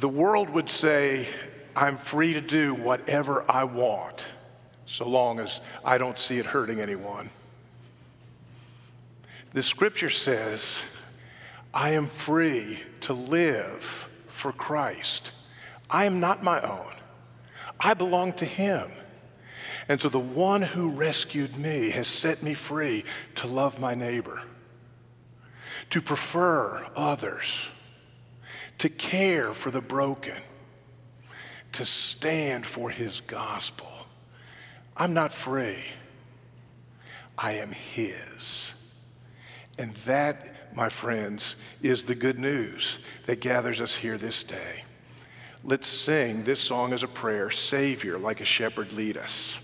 The world would say, I'm free to do whatever I want, so long as I don't see it hurting anyone. The scripture says, I am free to live for Christ. I am not my own. I belong to Him. And so the one who rescued me has set me free to love my neighbor, to prefer others, to care for the broken, to stand for His gospel. I'm not free. I am His. And that my friends, is the good news that gathers us here this day. Let's sing this song as a prayer Savior, like a shepherd, lead us.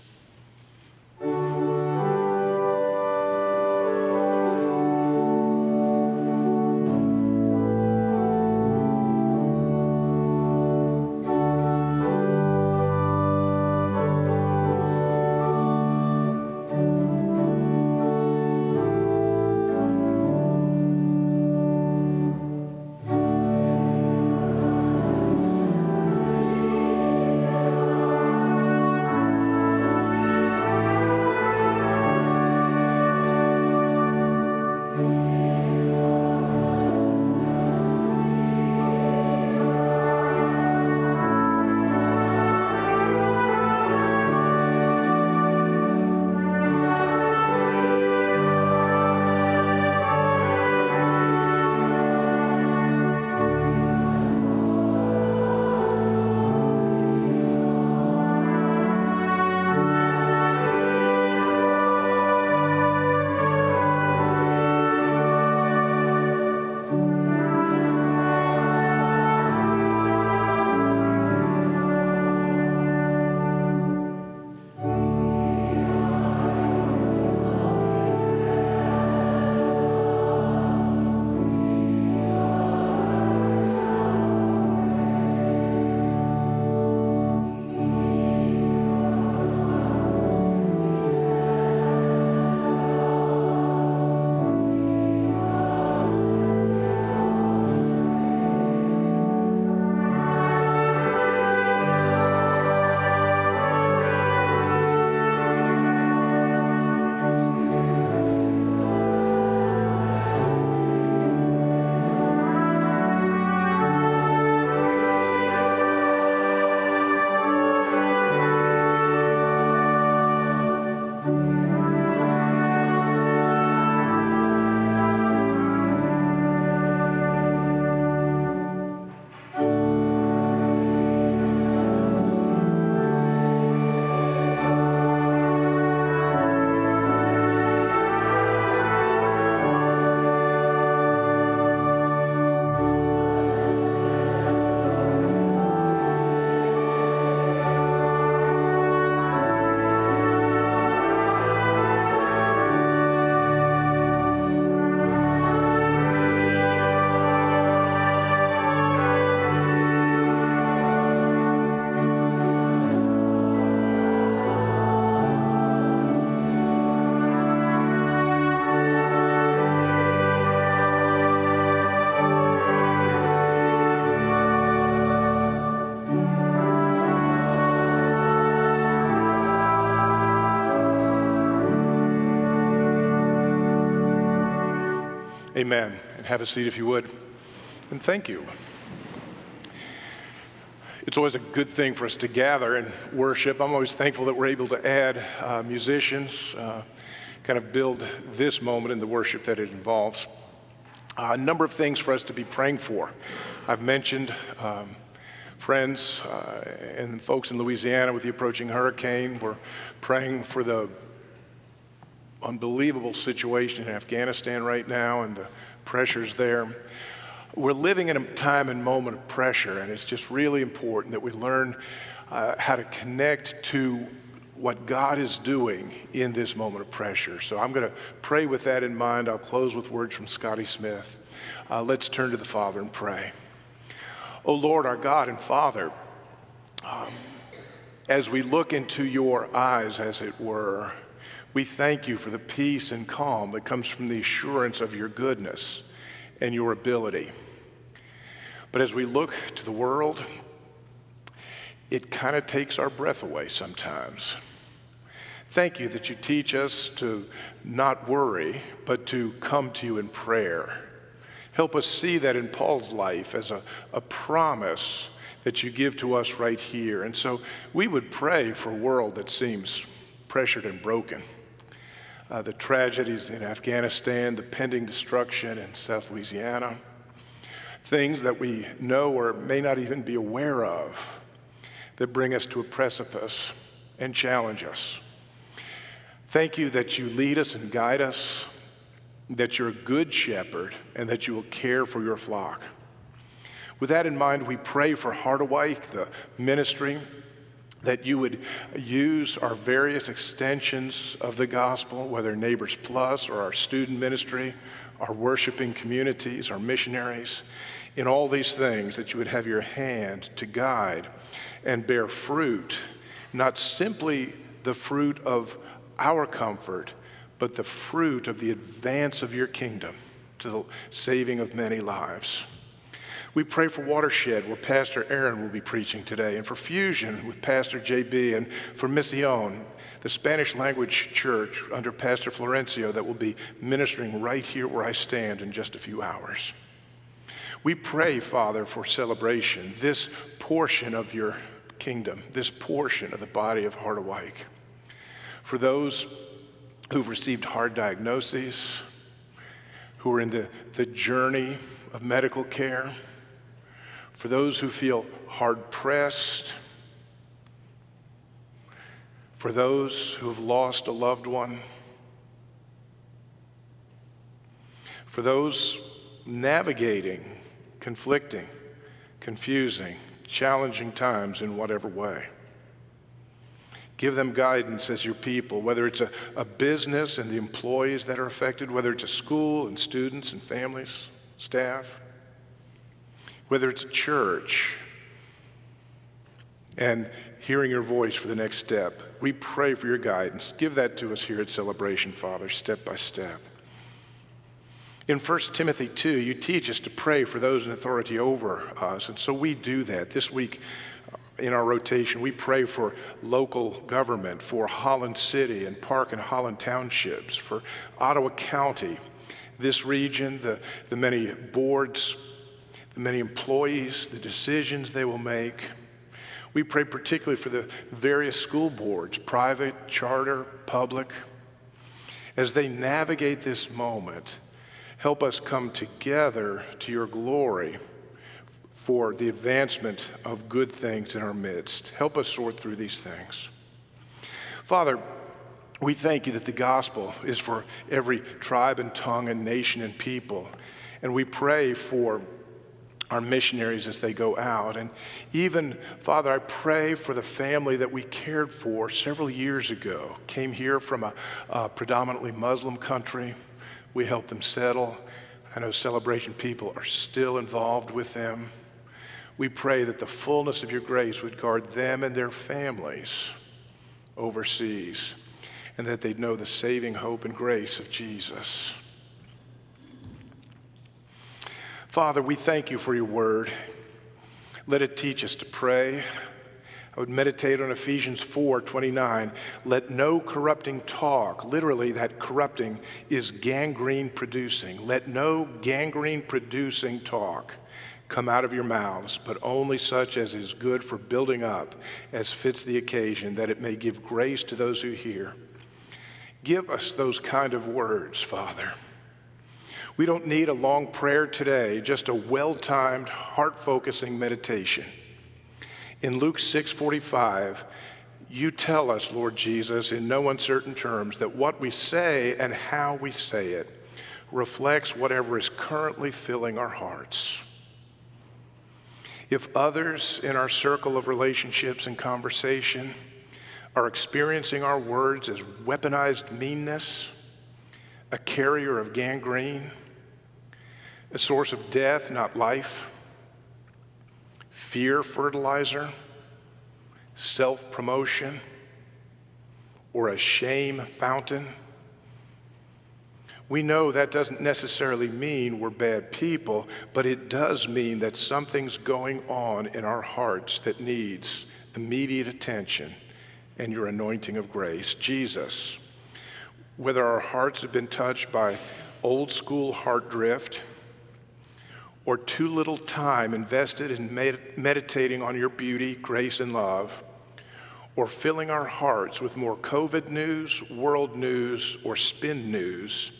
Amen. And have a seat if you would. And thank you. It's always a good thing for us to gather and worship. I'm always thankful that we're able to add uh, musicians, uh, kind of build this moment in the worship that it involves. Uh, a number of things for us to be praying for. I've mentioned um, friends uh, and folks in Louisiana with the approaching hurricane. We're praying for the unbelievable situation in Afghanistan right now and the pressures there. We're living in a time and moment of pressure, and it's just really important that we learn uh, how to connect to what God is doing in this moment of pressure. So I'm going to pray with that in mind. I'll close with words from Scotty Smith. Uh, let's turn to the Father and pray. Oh Lord, our God and Father, um, as we look into your eyes, as it were, we thank you for the peace and calm that comes from the assurance of your goodness and your ability. But as we look to the world, it kind of takes our breath away sometimes. Thank you that you teach us to not worry, but to come to you in prayer. Help us see that in Paul's life as a, a promise that you give to us right here. And so we would pray for a world that seems pressured and broken. Uh, the tragedies in Afghanistan, the pending destruction in South Louisiana, things that we know or may not even be aware of that bring us to a precipice and challenge us. Thank you that you lead us and guide us, that you're a good shepherd, and that you will care for your flock. With that in mind, we pray for Harderwyk, the ministry, that you would use our various extensions of the gospel, whether Neighbors Plus or our student ministry, our worshiping communities, our missionaries, in all these things, that you would have your hand to guide and bear fruit, not simply the fruit of our comfort, but the fruit of the advance of your kingdom to the saving of many lives. We pray for Watershed, where Pastor Aaron will be preaching today, and for Fusion with Pastor JB, and for Misión, the Spanish language church under Pastor Florencio that will be ministering right here where I stand in just a few hours. We pray, Father, for celebration, this portion of your kingdom, this portion of the body of Harderwyk for those who've received hard diagnoses, who are in the, the journey of medical care, for those who feel hard pressed, for those who have lost a loved one, for those navigating conflicting, confusing, challenging times in whatever way. Give them guidance as your people, whether it's a, a business and the employees that are affected, whether it's a school and students and families, staff, whether it's church, and hearing your voice for the next step. We pray for your guidance. Give that to us here at Celebration, Father, step by step. In 1 Timothy 2, you teach us to pray for those in authority over us, and so we do that. This week, uh, in our rotation, we pray for local government, for Holland City and Park and Holland Townships, for Ottawa County, this region, the, the many boards, the many employees, the decisions they will make. We pray particularly for the various school boards, private, charter, public. As they navigate this moment, help us come together to your glory for the advancement of good things in our midst. Help us sort through these things. Father, we thank you that the gospel is for every tribe and tongue and nation and people. And we pray for our missionaries as they go out. And even, Father, I pray for the family that we cared for several years ago, came here from a, a predominantly Muslim country. We helped them settle. I know celebration people are still involved with them. We pray that the fullness of your grace would guard them and their families overseas, and that they'd know the saving hope and grace of Jesus. Father, we thank you for your word. Let it teach us to pray. I would meditate on Ephesians 4 29. Let no corrupting talk, literally, that corrupting is gangrene producing. Let no gangrene producing talk come out of your mouths, but only such as is good for building up, as fits the occasion, that it may give grace to those who hear. Give us those kind of words, Father. We don't need a long prayer today, just a well-timed, heart-focusing meditation. In Luke 6:45, you tell us, Lord Jesus, in no uncertain terms, that what we say and how we say it reflects whatever is currently filling our hearts. If others in our circle of relationships and conversation are experiencing our words as weaponized meanness, a carrier of gangrene, a source of death, not life, fear fertilizer, self promotion, or a shame fountain, We know that doesn't necessarily mean we're bad people, but it does mean that something's going on in our hearts that needs immediate attention and your anointing of grace. Jesus, whether our hearts have been touched by old school heart drift or too little time invested in med- meditating on your beauty, grace, and love, or filling our hearts with more COVID news, world news, or spin news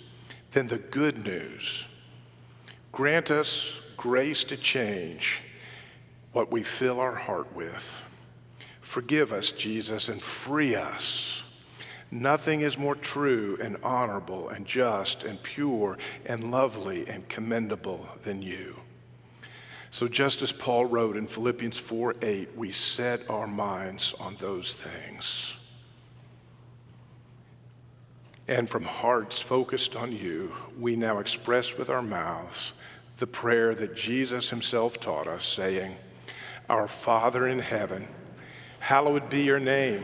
than the good news. Grant us grace to change what we fill our heart with. Forgive us, Jesus, and free us. Nothing is more true and honorable and just and pure and lovely and commendable than you. So, just as Paul wrote in Philippians 4 8, we set our minds on those things. And from hearts focused on you, we now express with our mouths the prayer that Jesus himself taught us, saying, Our Father in heaven, Hallowed be your name.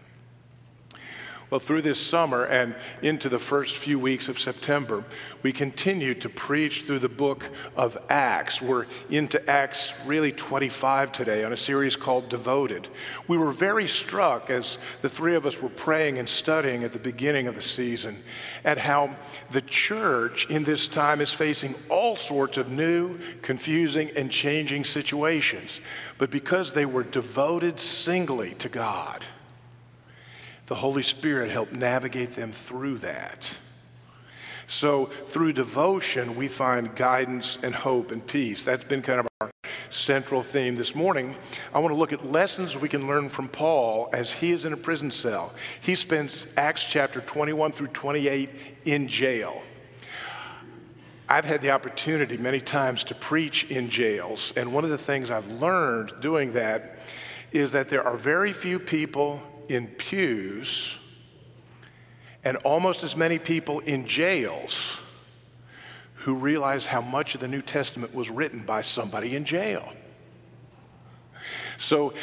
Well, through this summer and into the first few weeks of September, we continue to preach through the book of Acts. We're into Acts really 25 today on a series called Devoted. We were very struck as the three of us were praying and studying at the beginning of the season at how the church in this time is facing all sorts of new, confusing, and changing situations. But because they were devoted singly to God, the Holy Spirit helped navigate them through that. So, through devotion, we find guidance and hope and peace. That's been kind of our central theme this morning. I want to look at lessons we can learn from Paul as he is in a prison cell. He spends Acts chapter 21 through 28 in jail. I've had the opportunity many times to preach in jails, and one of the things I've learned doing that is that there are very few people in pews and almost as many people in jails who realize how much of the New Testament was written by somebody in jail. So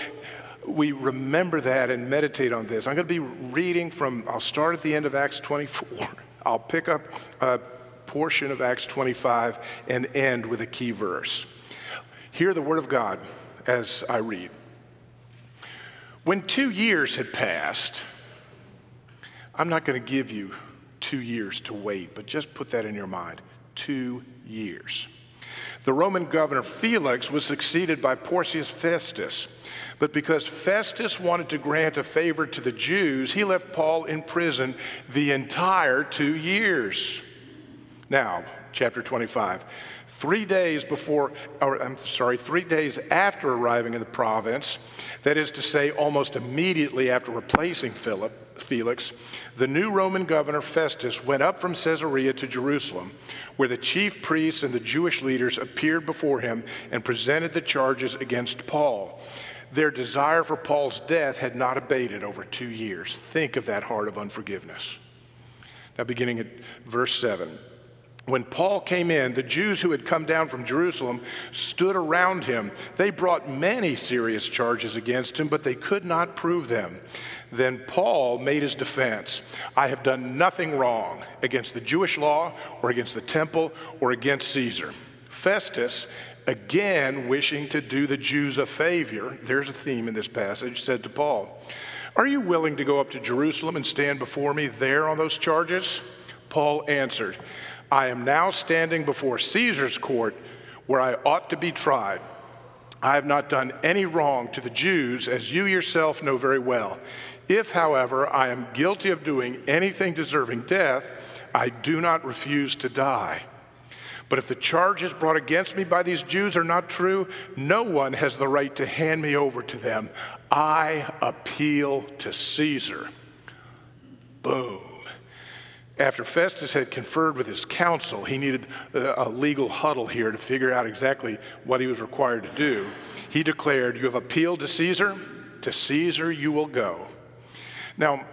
we remember that and meditate on this. I'm going to be reading from, I'll start at the end of Acts 24. I'll pick up a portion of Acts 25 and end with a key verse. Hear the word of God as I read. When two years had passed, I'm not going to give you two years to wait, but just put that in your mind. Two years. The Roman governor Felix was succeeded by Porcius Festus. But because Festus wanted to grant a favor to the Jews, he left Paul in prison the entire two years. Now, chapter 25. Three days before, or I'm sorry, three days after arriving in the province, that is to say, almost immediately after replacing Philip, Felix, the new Roman governor Festus went up from Caesarea to Jerusalem, where the chief priests and the Jewish leaders appeared before him and presented the charges against Paul. Their desire for Paul's death had not abated over two years. Think of that heart of unforgiveness. Now, beginning at verse 7 when Paul came in, the Jews who had come down from Jerusalem stood around him. They brought many serious charges against him, but they could not prove them. Then Paul made his defense I have done nothing wrong against the Jewish law, or against the temple, or against Caesar. Festus, again wishing to do the Jews a favor, there's a theme in this passage, said to Paul, Are you willing to go up to Jerusalem and stand before me there on those charges? Paul answered, I am now standing before Caesar's court where I ought to be tried. I have not done any wrong to the Jews, as you yourself know very well. If, however, I am guilty of doing anything deserving death, I do not refuse to die. But if the charges brought against me by these Jews are not true, no one has the right to hand me over to them. I appeal to Caesar. Boom. After Festus had conferred with his council, he needed uh, a legal huddle here to figure out exactly what he was required to do. He declared, You have appealed to Caesar, to Caesar you will go. Now,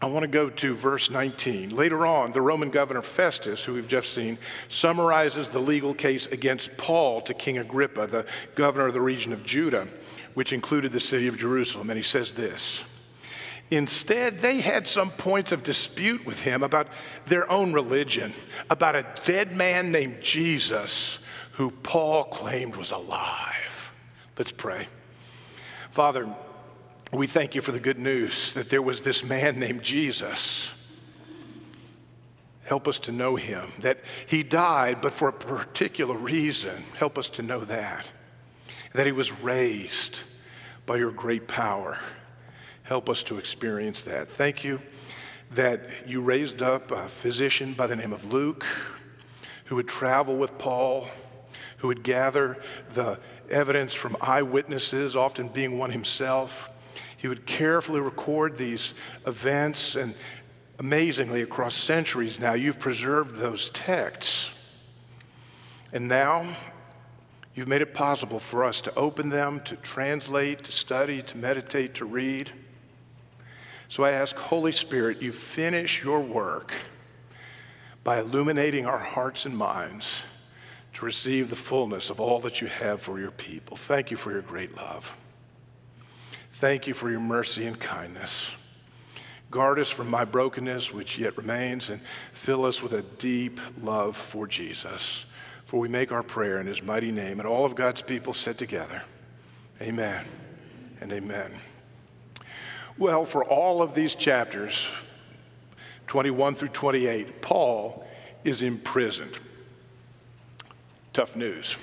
I want to go to verse 19. Later on, the Roman governor Festus, who we've just seen, summarizes the legal case against Paul to King Agrippa, the governor of the region of Judah, which included the city of Jerusalem. And he says this Instead, they had some points of dispute with him about their own religion, about a dead man named Jesus who Paul claimed was alive. Let's pray. Father, we thank you for the good news that there was this man named Jesus. Help us to know him, that he died, but for a particular reason. Help us to know that. That he was raised by your great power. Help us to experience that. Thank you that you raised up a physician by the name of Luke who would travel with Paul, who would gather the evidence from eyewitnesses, often being one himself he would carefully record these events, and amazingly, across centuries now, you've preserved those texts. And now, you've made it possible for us to open them, to translate, to study, to meditate, to read. So I ask, Holy Spirit, you finish your work by illuminating our hearts and minds to receive the fullness of all that you have for your people. Thank you for your great love. Thank you for your mercy and kindness. Guard us from my brokenness, which yet remains, and fill us with a deep love for Jesus. For we make our prayer in his mighty name, and all of God's people said together, Amen and amen. Well, for all of these chapters, 21 through 28, Paul is imprisoned. Tough news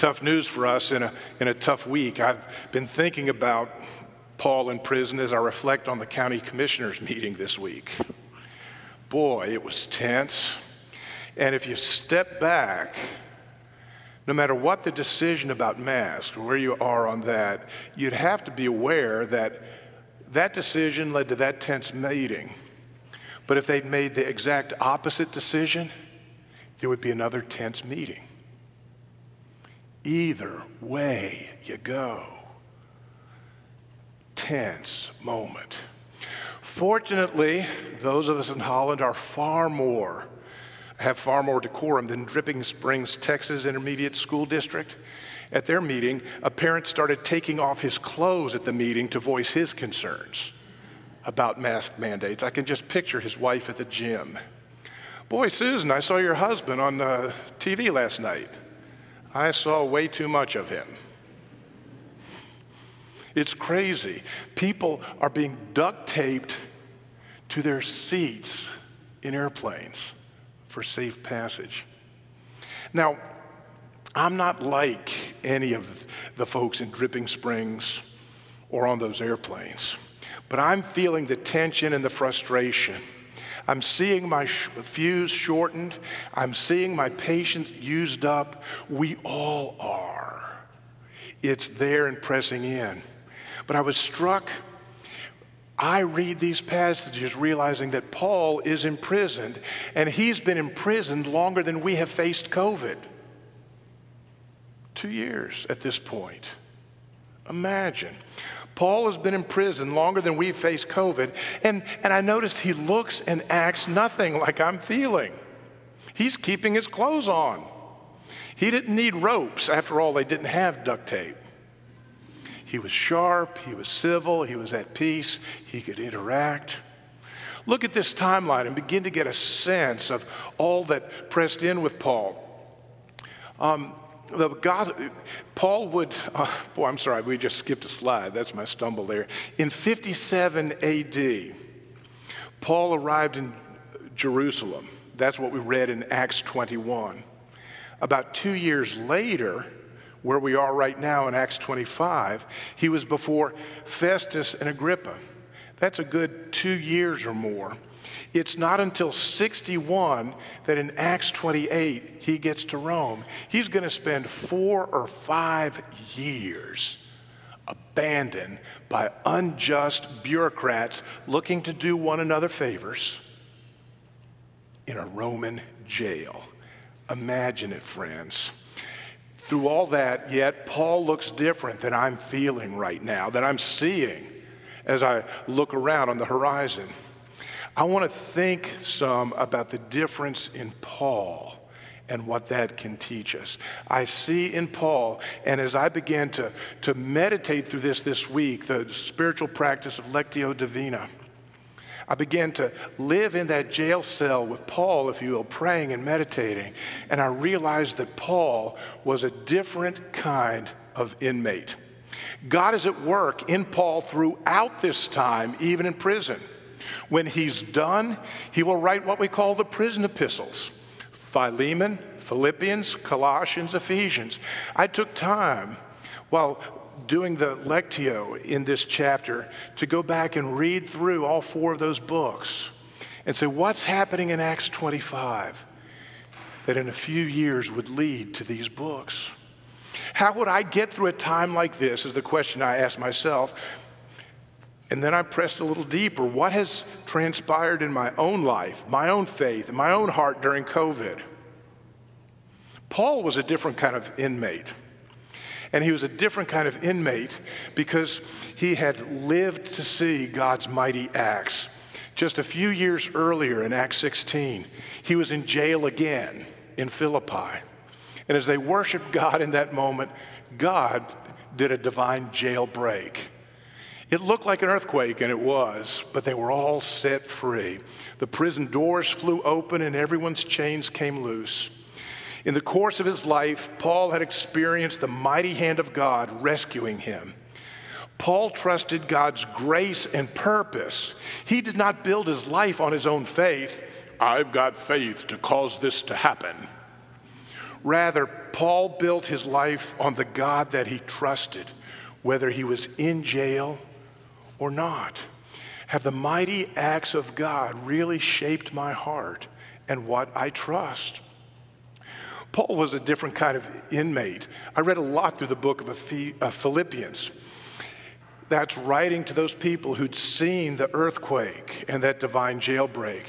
tough news for us in a, in a tough week. I've been thinking about Paul in prison as I reflect on the county commissioners meeting this week. Boy, it was tense. And if you step back, no matter what the decision about masks, where you are on that, you'd have to be aware that that decision led to that tense meeting. But if they'd made the exact opposite decision, there would be another tense meeting. Either way you go. Tense moment. Fortunately, those of us in Holland are far more, have far more decorum than Dripping Springs, Texas Intermediate School District. At their meeting, a parent started taking off his clothes at the meeting to voice his concerns about mask mandates. I can just picture his wife at the gym. Boy, Susan, I saw your husband on uh, TV last night. I saw way too much of him. It's crazy. People are being duct taped to their seats in airplanes for safe passage. Now, I'm not like any of the folks in Dripping Springs or on those airplanes, but I'm feeling the tension and the frustration I'm seeing my fuse shortened. I'm seeing my patience used up. We all are. It's there and pressing in. But I was struck. I read these passages realizing that Paul is imprisoned, and he's been imprisoned longer than we have faced COVID. Two years at this point. Imagine. Paul has been in prison longer than we've faced COVID, and, and I noticed he looks and acts nothing like I'm feeling. He's keeping his clothes on. He didn't need ropes. After all, they didn't have duct tape. He was sharp, he was civil, he was at peace, he could interact. Look at this timeline and begin to get a sense of all that pressed in with Paul. Um, the God, Paul would, uh, boy, I'm sorry, we just skipped a slide. That's my stumble there. In 57 AD, Paul arrived in Jerusalem. That's what we read in Acts 21. About two years later, where we are right now in Acts 25, he was before Festus and Agrippa. That's a good two years or more. It's not until 61 that in Acts 28 he gets to Rome. He's going to spend four or five years abandoned by unjust bureaucrats looking to do one another favors. in a Roman jail. Imagine it, friends. Through all that, yet Paul looks different than I'm feeling right now, that I'm seeing as I look around on the horizon. I want to think some about the difference in Paul and what that can teach us. I see in Paul, and as I began to, to meditate through this this week, the spiritual practice of Lectio Divina, I began to live in that jail cell with Paul, if you will, praying and meditating. And I realized that Paul was a different kind of inmate. God is at work in Paul throughout this time, even in prison. When he's done, he will write what we call the prison epistles Philemon, Philippians, Colossians, Ephesians. I took time while doing the lectio in this chapter to go back and read through all four of those books and say, what's happening in Acts 25 that in a few years would lead to these books? How would I get through a time like this? Is the question I asked myself. And then I pressed a little deeper. What has transpired in my own life, my own faith, my own heart during COVID? Paul was a different kind of inmate. And he was a different kind of inmate because he had lived to see God's mighty acts. Just a few years earlier in Acts 16, he was in jail again in Philippi. And as they worshiped God in that moment, God did a divine jailbreak. It looked like an earthquake, and it was, but they were all set free. The prison doors flew open, and everyone's chains came loose. In the course of his life, Paul had experienced the mighty hand of God rescuing him. Paul trusted God's grace and purpose. He did not build his life on his own faith. I've got faith to cause this to happen. Rather, Paul built his life on the God that he trusted, whether he was in jail or not? Have the mighty acts of God really shaped my heart and what I trust? Paul was a different kind of inmate. I read a lot through the book of uh, Philippians. That's writing to those people who'd seen the earthquake and that divine jailbreak.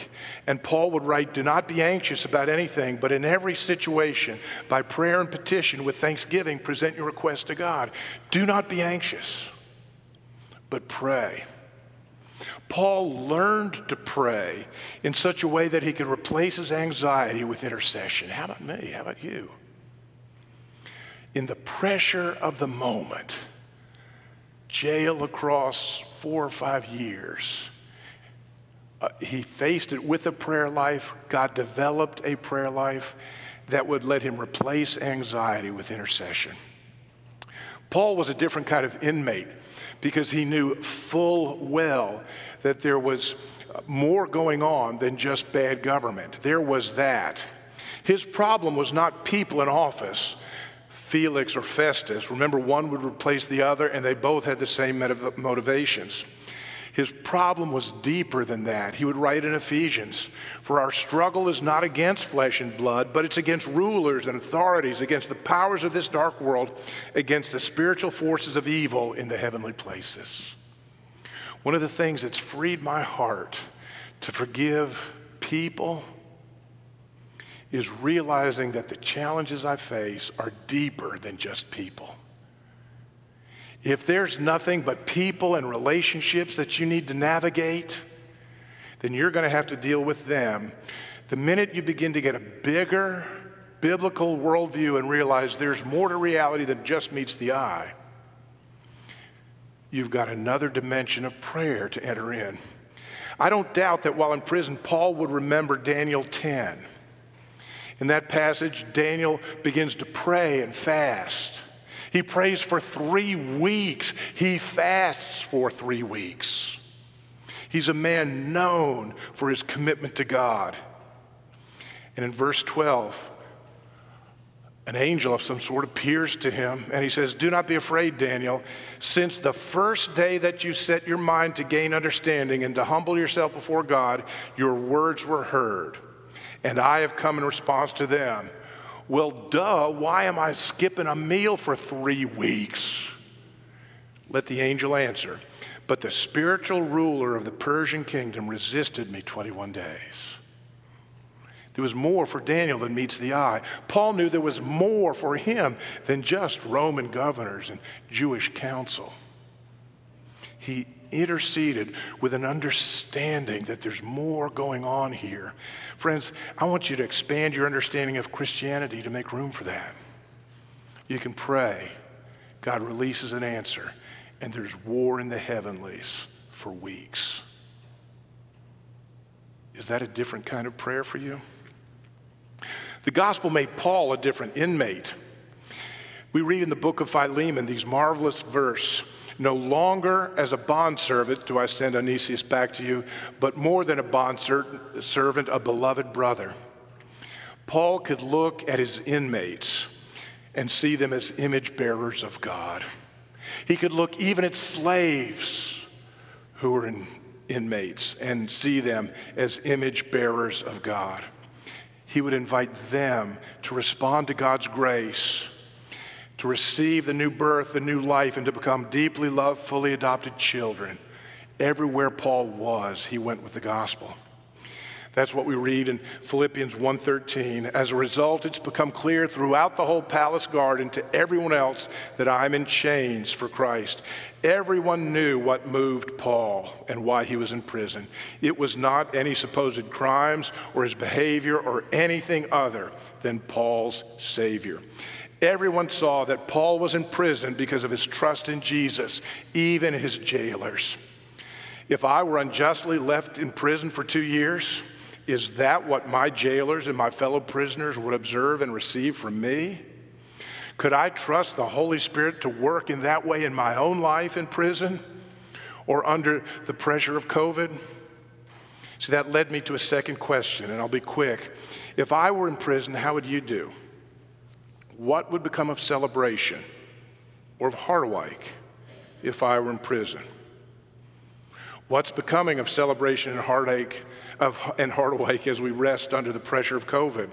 And Paul would write, Do not be anxious about anything, but in every situation, by prayer and petition with thanksgiving, present your request to God. Do not be anxious but pray. Paul learned to pray in such a way that he could replace his anxiety with intercession. How about me? How about you? In the pressure of the moment, jail across four or five years, uh, he faced it with a prayer life. God developed a prayer life that would let him replace anxiety with intercession. Paul was a different kind of inmate because he knew full well that there was more going on than just bad government. There was that. His problem was not people in office, Felix or Festus. Remember, one would replace the other, and they both had the same motivations. His problem was deeper than that. He would write in Ephesians For our struggle is not against flesh and blood, but it's against rulers and authorities, against the powers of this dark world, against the spiritual forces of evil in the heavenly places. One of the things that's freed my heart to forgive people is realizing that the challenges I face are deeper than just people. If there's nothing but people and relationships that you need to navigate, then you're going to have to deal with them. The minute you begin to get a bigger biblical worldview and realize there's more to reality than just meets the eye, you've got another dimension of prayer to enter in. I don't doubt that while in prison, Paul would remember Daniel 10. In that passage, Daniel begins to pray and fast. He prays for three weeks. He fasts for three weeks. He's a man known for his commitment to God. And in verse 12, an angel of some sort appears to him and he says, Do not be afraid, Daniel. Since the first day that you set your mind to gain understanding and to humble yourself before God, your words were heard, and I have come in response to them. Well, duh, why am I skipping a meal for three weeks? Let the angel answer. But the spiritual ruler of the Persian kingdom resisted me 21 days. There was more for Daniel than meets the eye. Paul knew there was more for him than just Roman governors and Jewish council. He interceded with an understanding that there's more going on here. Friends, I want you to expand your understanding of Christianity to make room for that. You can pray, God releases an answer, and there's war in the heavenlies for weeks. Is that a different kind of prayer for you? The gospel made Paul a different inmate. We read in the book of Philemon these marvelous verse no longer as a bondservant do I send Onesimus back to you, but more than a bondservant, a beloved brother. Paul could look at his inmates and see them as image bearers of God. He could look even at slaves who were in, inmates and see them as image bearers of God. He would invite them to respond to God's grace to receive the new birth, the new life, and to become deeply loved, fully adopted children. Everywhere Paul was, he went with the gospel. That's what we read in Philippians 1:13. As a result, it's become clear throughout the whole palace garden to everyone else that I'm in chains for Christ. Everyone knew what moved Paul and why he was in prison. It was not any supposed crimes or his behavior or anything other than Paul's savior. Everyone saw that Paul was in prison because of his trust in Jesus, even his jailers. If I were unjustly left in prison for two years, is that what my jailers and my fellow prisoners would observe and receive from me? Could I trust the Holy Spirit to work in that way in my own life in prison or under the pressure of COVID? See, that led me to a second question, and I'll be quick. If I were in prison, how would you do? What would become of celebration or of Harderwyk if I were in prison? What's becoming of celebration and heartache of, and Harderwyk as we rest under the pressure of COVID?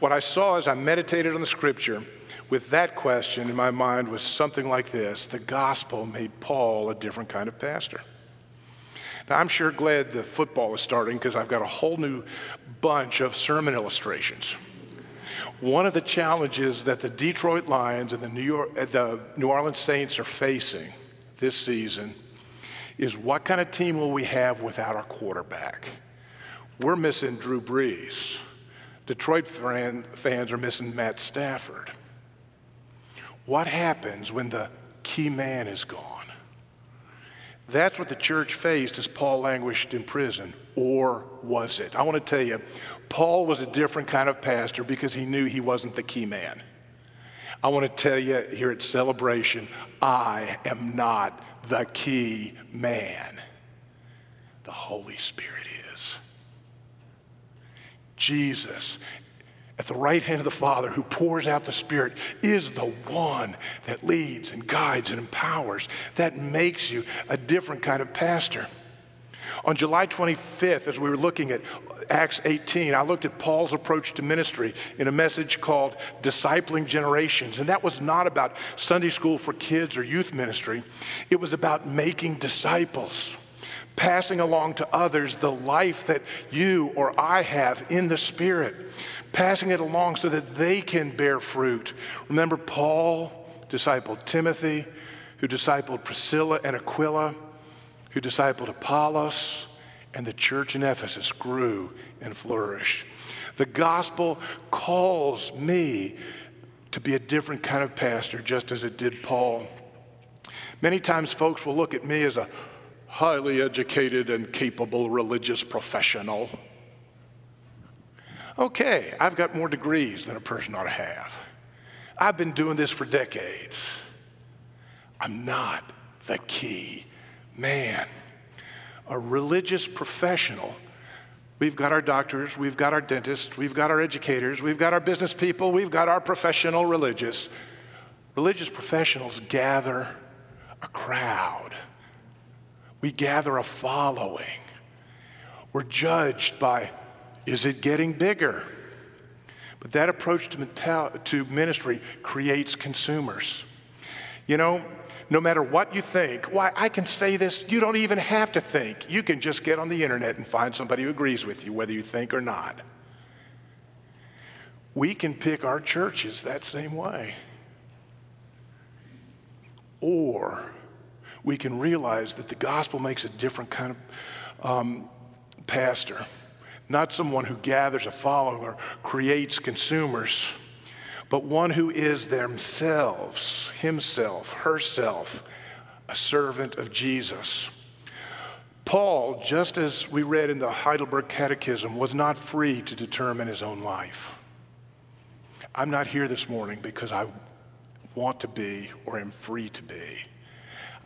What I saw as I meditated on the scripture with that question in my mind was something like this The gospel made Paul a different kind of pastor. Now, I'm sure glad the football is starting because I've got a whole new bunch of sermon illustrations. One of the challenges that the Detroit Lions and the New, York, uh, the New Orleans Saints are facing this season is what kind of team will we have without our quarterback? We're missing Drew Brees. Detroit fan, fans are missing Matt Stafford. What happens when the key man is gone? That's what the church faced as Paul languished in prison. Or was it? I want to tell you, Paul was a different kind of pastor because he knew he wasn't the key man. I want to tell you here at Celebration, I am not the key man. The Holy Spirit is. Jesus at the right hand of the Father who pours out the Spirit is the one that leads and guides and empowers. That makes you a different kind of pastor. On July 25th, as we were looking at Acts 18, I looked at Paul's approach to ministry in a message called Discipling Generations. And that was not about Sunday school for kids or youth ministry, it was about making disciples passing along to others the life that you or I have in the Spirit, passing it along so that they can bear fruit. Remember, Paul discipled Timothy, who discipled Priscilla and Aquila, who discipled Apollos, and the church in Ephesus grew and flourished. The gospel calls me to be a different kind of pastor, just as it did Paul. Many times, folks will look at me as a highly educated and capable religious professional. Okay, I've got more degrees than a person ought to have. I've been doing this for decades. I'm not the key man. A religious professional. We've got our doctors, we've got our dentists, we've got our educators, we've got our business people, we've got our professional religious. Religious professionals gather a crowd we gather a following. We're judged by is it getting bigger? But that approach to, to ministry creates consumers. You know, no matter what you think, why, I can say this, you don't even have to think. You can just get on the internet and find somebody who agrees with you, whether you think or not. we can pick our churches that same way. Or we can realize that the gospel makes a different kind of um, pastor, not someone who gathers a following or creates consumers, but one who is themselves, himself, herself, a servant of Jesus. Paul, just as we read in the Heidelberg Catechism, was not free to determine his own life. I'm not here this morning because I want to be or am free to be.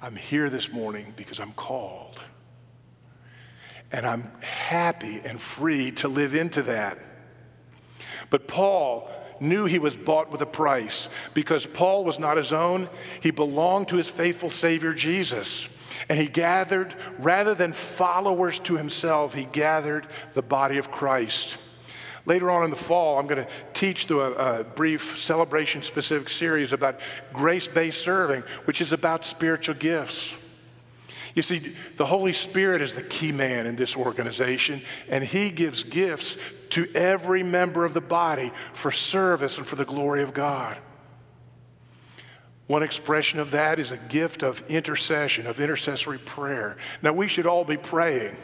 I'm here this morning because I'm called. And I'm happy and free to live into that. But Paul knew he was bought with a price because Paul was not his own. He belonged to his faithful Savior Jesus. And he gathered, rather than followers to himself, he gathered the body of Christ. Later on in the fall, I'm going to teach through a, a brief celebration specific series about grace based serving, which is about spiritual gifts. You see, the Holy Spirit is the key man in this organization, and He gives gifts to every member of the body for service and for the glory of God. One expression of that is a gift of intercession, of intercessory prayer. Now, we should all be praying,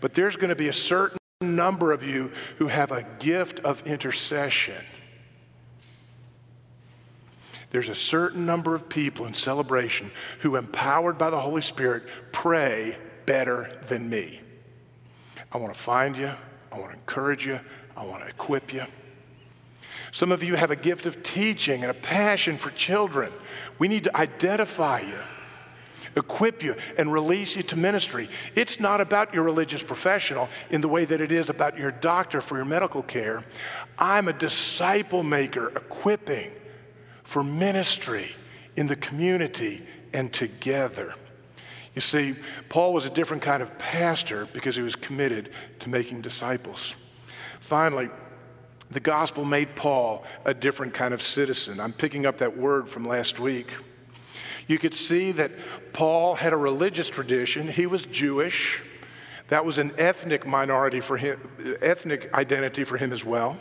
but there's going to be a certain number of you who have a gift of intercession. There's a certain number of people in celebration who, empowered by the Holy Spirit, pray better than me. I want to find you. I want to encourage you. I want to equip you. Some of you have a gift of teaching and a passion for children. We need to identify you equip you, and release you to ministry. It's not about your religious professional in the way that it is about your doctor for your medical care. I'm a disciple maker, equipping for ministry in the community and together. You see, Paul was a different kind of pastor because he was committed to making disciples. Finally, the gospel made Paul a different kind of citizen. I'm picking up that word from last week. You could see that Paul had a religious tradition. He was Jewish. That was an ethnic minority for him, ethnic identity for him as well.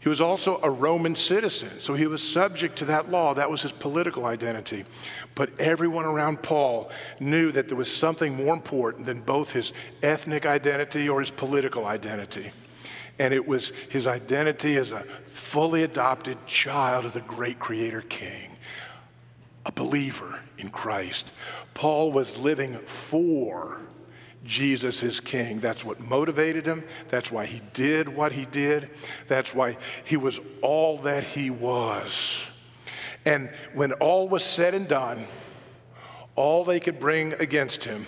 He was also a Roman citizen, so he was subject to that law. That was his political identity. But everyone around Paul knew that there was something more important than both his ethnic identity or his political identity. And it was his identity as a fully adopted child of the great Creator King a believer in Christ. Paul was living for Jesus is king. That's what motivated him. That's why he did what he did. That's why he was all that he was. And when all was said and done, all they could bring against him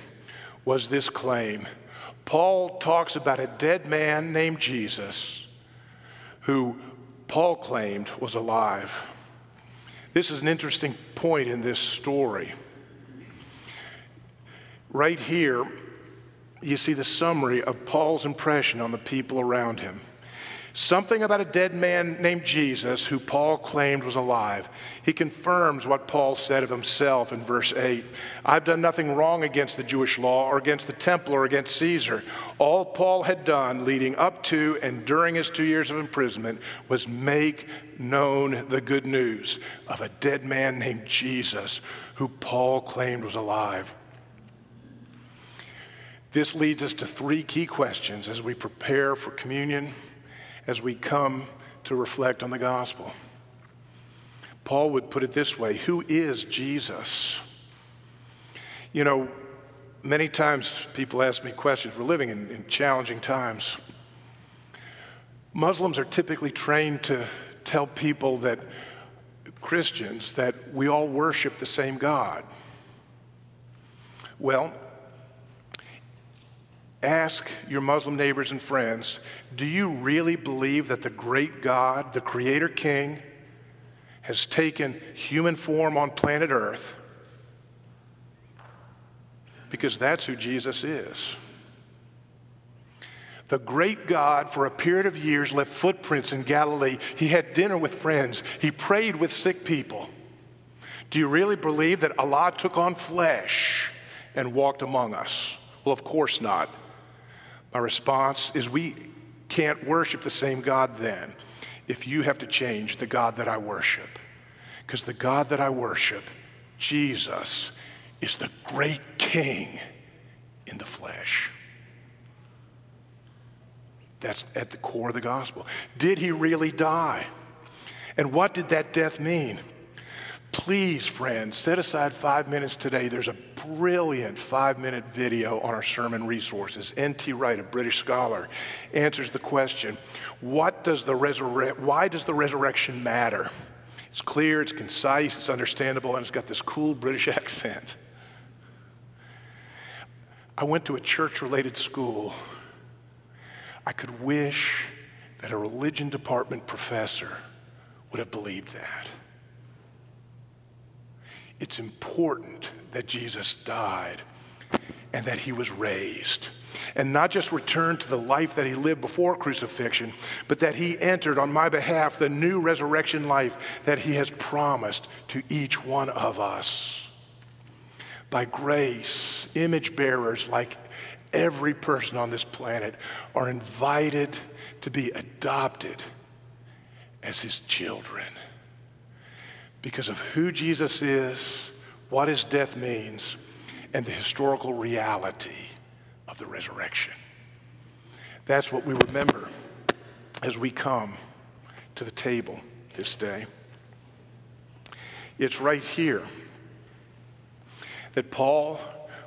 was this claim. Paul talks about a dead man named Jesus who Paul claimed was alive. This is an interesting point in this story. Right here, you see the summary of Paul's impression on the people around him. Something about a dead man named Jesus who Paul claimed was alive. He confirms what Paul said of himself in verse 8 I've done nothing wrong against the Jewish law or against the temple or against Caesar. All Paul had done leading up to and during his two years of imprisonment was make known the good news of a dead man named Jesus who Paul claimed was alive. This leads us to three key questions as we prepare for communion as we come to reflect on the gospel. Paul would put it this way Who is Jesus? You know, many times people ask me questions. We're living in, in challenging times. Muslims are typically trained to tell people that Christians that we all worship the same God. Well, ask your Muslim neighbors and friends do you really believe that the great God, the Creator King, has taken human form on planet Earth? Because that's who Jesus is. The great God, for a period of years, left footprints in Galilee. He had dinner with friends, he prayed with sick people. Do you really believe that Allah took on flesh and walked among us? Well, of course not. My response is we can't worship the same God then. if you have to change the God that I worship. Because the God that I worship, Jesus, is the great king in the flesh. That's at the core of the gospel. Did he really die? And what did that death mean? Please, friends, set aside five minutes today. There's a brilliant five minute video on our sermon resources. N.T. Wright, a British scholar, answers the question what does the resurre- why does the resurrection matter? It's clear, it's concise, it's understandable, and it's got this cool British accent. I went to a church related school. I could wish that a religion department professor would have believed that. It's important that Jesus died and that he was raised. And not just returned to the life that he lived before crucifixion, but that he entered on my behalf the new resurrection life that he has promised to each one of us. By grace, image bearers like every person on this planet are invited to be adopted as his children because of who Jesus is, what his death means, and the historical reality of the resurrection. That's what we remember as we come to the table this day. It's right here that Paul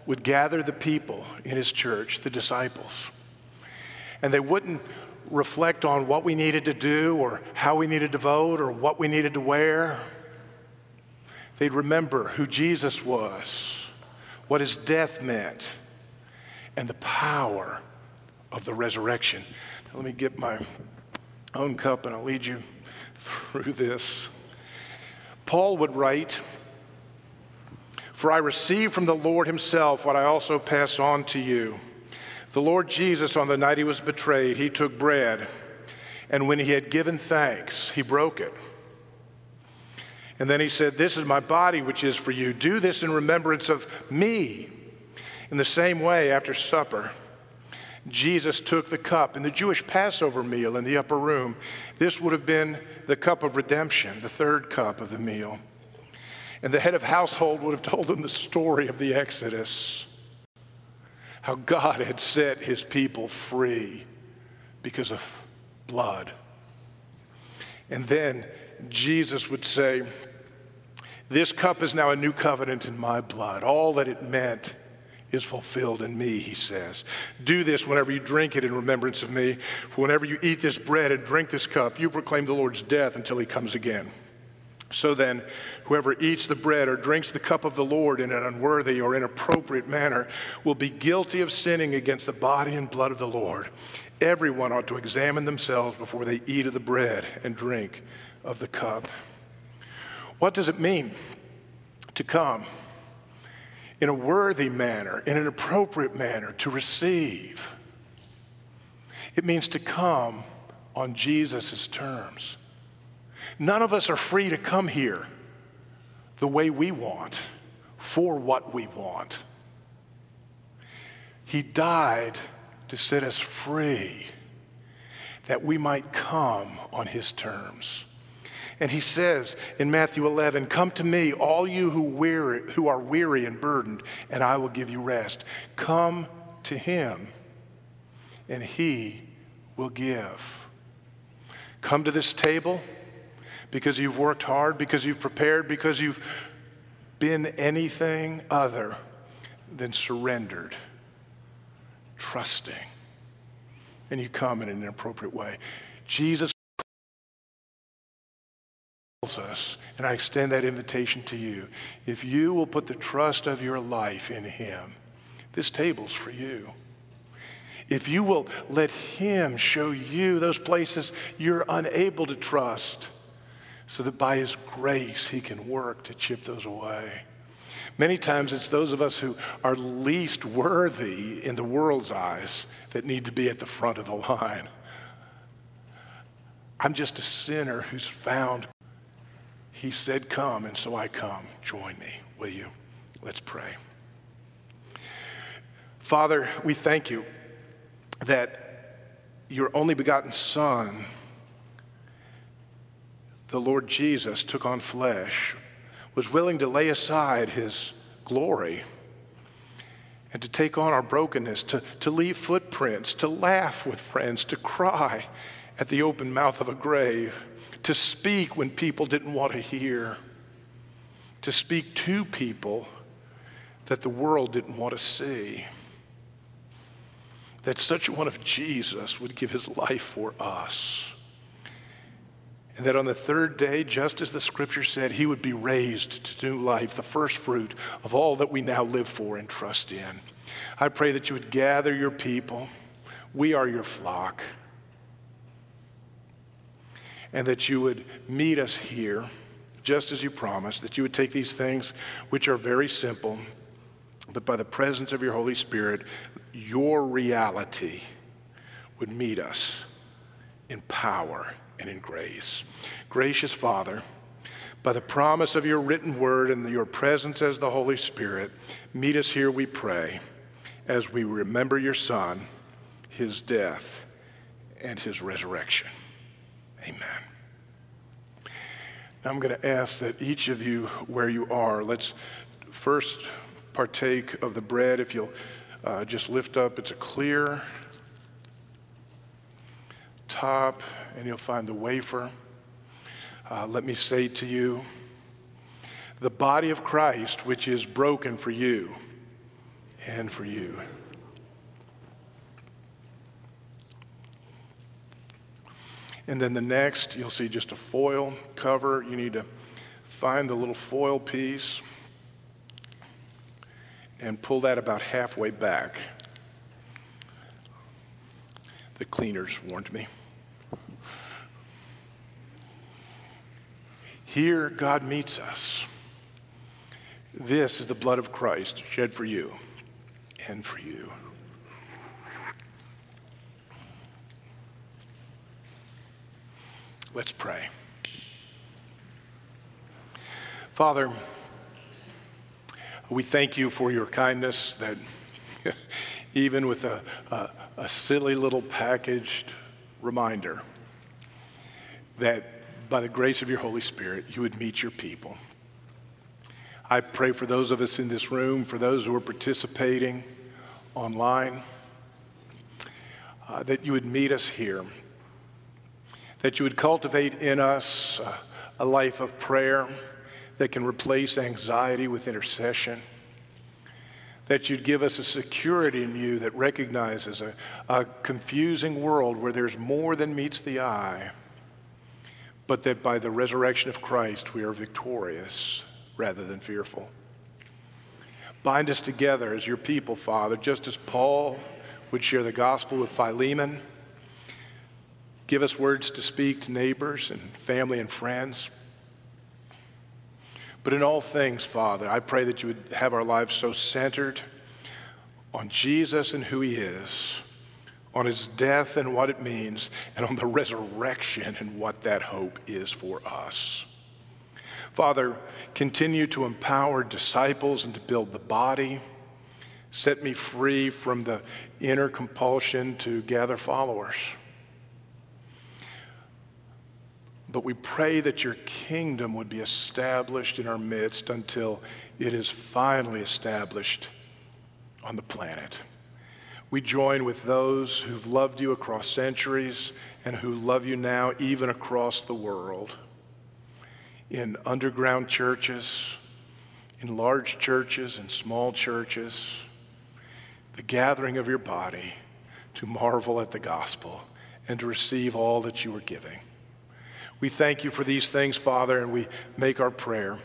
would gather the people in his church, the disciples, and they wouldn't reflect on what we needed to do or how we needed to vote or what we needed to wear. They'd remember who Jesus was, what his death meant, and the power of the resurrection. Now, let me get my own cup and I'll lead you through this. Paul would write, For I received from the Lord himself what I also pass on to you. The Lord Jesus, on the night he was betrayed, he took bread, and when he had given thanks, he broke it. And then he said, This is my body, which is for you. Do this in remembrance of me. In the same way, after supper, Jesus took the cup in the Jewish Passover meal in the upper room. This would have been the cup of redemption, the third cup of the meal. And the head of household would have told them the story of the Exodus how God had set his people free because of blood. And then Jesus would say, This cup is now a new covenant in my blood. All that it meant is fulfilled in me, he says. Do this whenever you drink it in remembrance of me. For whenever you eat this bread and drink this cup, you proclaim the Lord's death until he comes again. So then, whoever eats the bread or drinks the cup of the Lord in an unworthy or inappropriate manner will be guilty of sinning against the body and blood of the Lord. Everyone ought to examine themselves before they eat of the bread and drink of the cup. What does it mean to come in a worthy manner, in an appropriate manner, to receive? It means to come on Jesus' terms. None of us are free to come here the way we want, for what we want. He died to set us free that we might come on his terms. And he says in Matthew 11, Come to me, all you who, weary, who are weary and burdened, and I will give you rest. Come to him, and he will give. Come to this table because you've worked hard, because you've prepared, because you've been anything other than surrendered, trusting. And you come in an appropriate way. Jesus us, and I extend that invitation to you. If you will put the trust of your life in Him, this table's for you. If you will let Him show you those places you're unable to trust, so that by His grace He can work to chip those away. Many times it's those of us who are least worthy in the world's eyes that need to be at the front of the line. I'm just a sinner who's found. He said, Come, and so I come. Join me, will you? Let's pray. Father, we thank you that your only begotten Son the Lord Jesus took on flesh, was willing to lay aside his glory and to take on our brokenness, to, to leave footprints, to laugh with friends, to cry at the open mouth of a grave, to speak when people didn't want to hear, to speak to people that the world didn't want to see. That such one of Jesus would give his life for us. And that on the third day, just as the scripture said, he would be raised to new life, the first fruit of all that we now live for and trust in. I pray that you would gather your people. We are your flock. And that you would meet us here, just as you promised, that you would take these things, which are very simple, but by the presence of your Holy Spirit, your reality would meet us in power and in grace. Gracious Father, by the promise of your written word and your presence as the Holy Spirit, meet us here, we pray, as we remember your Son, his death, and his resurrection. Amen. Now I'm going to ask that each of you, where you are, let's first partake of the bread. If you'll uh, just lift up, it's a clear top, and you'll find the wafer. Uh, let me say to you, the body of Christ, which is broken for you and for you. And then the next, you'll see just a foil cover. You need to find the little foil piece and pull that about halfway back. The cleaners warned me. Here, God meets us. This is the blood of Christ shed for you and for you. Let's pray. Father, we thank you for your kindness that even with a, a, a silly little packaged reminder that by the grace of your Holy Spirit, you would meet your people. I pray for those of us in this room, for those who are participating online, uh, that you would meet us here, that you would cultivate in us a life of prayer that can replace anxiety with intercession that you'd give us a security in you that recognizes a, a confusing world where there's more than meets the eye, but that by the resurrection of Christ we are victorious rather than fearful. Bind us together as your people, Father, just as Paul would share the gospel with Philemon. Give us words to speak to neighbors and family and friends. But in all things, Father, I pray that you would have our lives so centered on Jesus and who he is, on his death and what it means, and on the resurrection and what that hope is for us. Father, continue to empower disciples and to build the body. Set me free from the inner compulsion to gather followers. But we pray that your kingdom would be established in our midst until it is finally established on the planet. We join with those who've loved you across centuries and who love you now, even across the world, in underground churches, in large churches, in small churches, the gathering of your body to marvel at the gospel and to receive all that you are giving. We thank you for these things, Father, and we make our prayer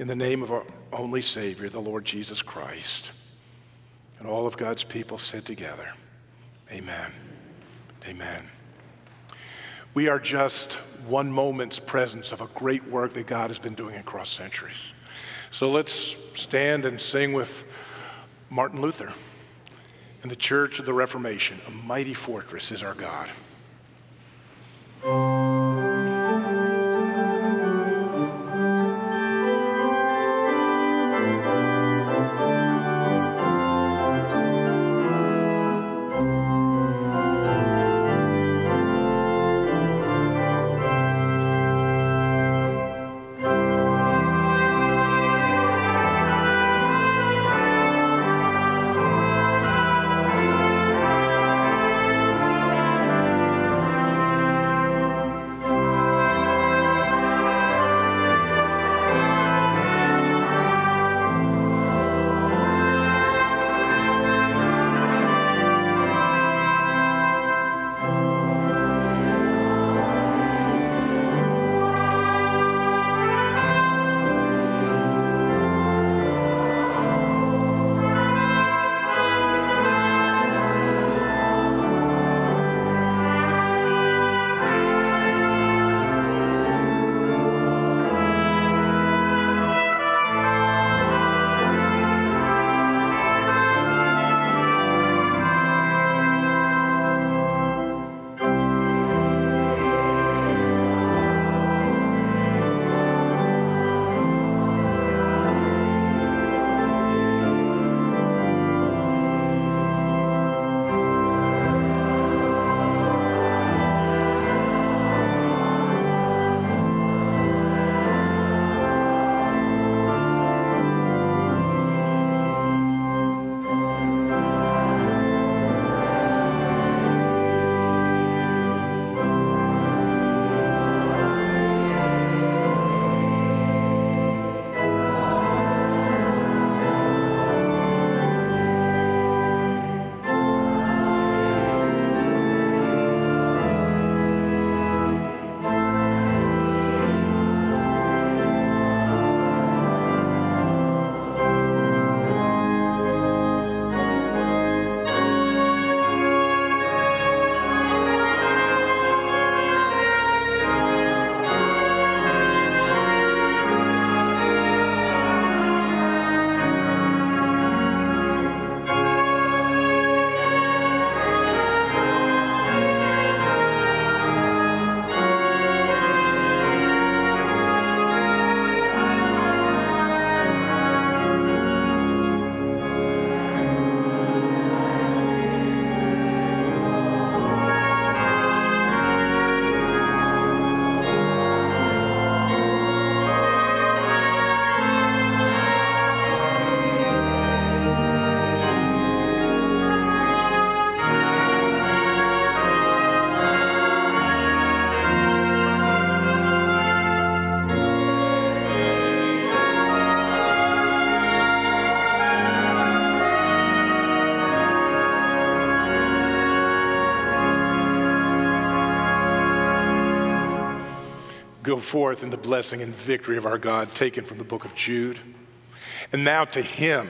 in the name of our only Savior, the Lord Jesus Christ. And all of God's people said together, Amen. Amen. We are just one moment's presence of a great work that God has been doing across centuries. So let's stand and sing with Martin Luther and the Church of the Reformation. A mighty fortress is our God. Go forth in the blessing and victory of our God, taken from the book of Jude. And now to him,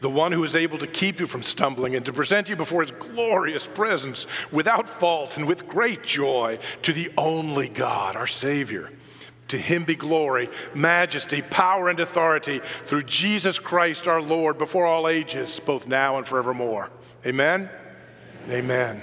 the one who is able to keep you from stumbling and to present you before his glorious presence without fault and with great joy, to the only God, our Savior. To him be glory, majesty, power, and authority through Jesus Christ our Lord before all ages, both now and forevermore. Amen? Amen.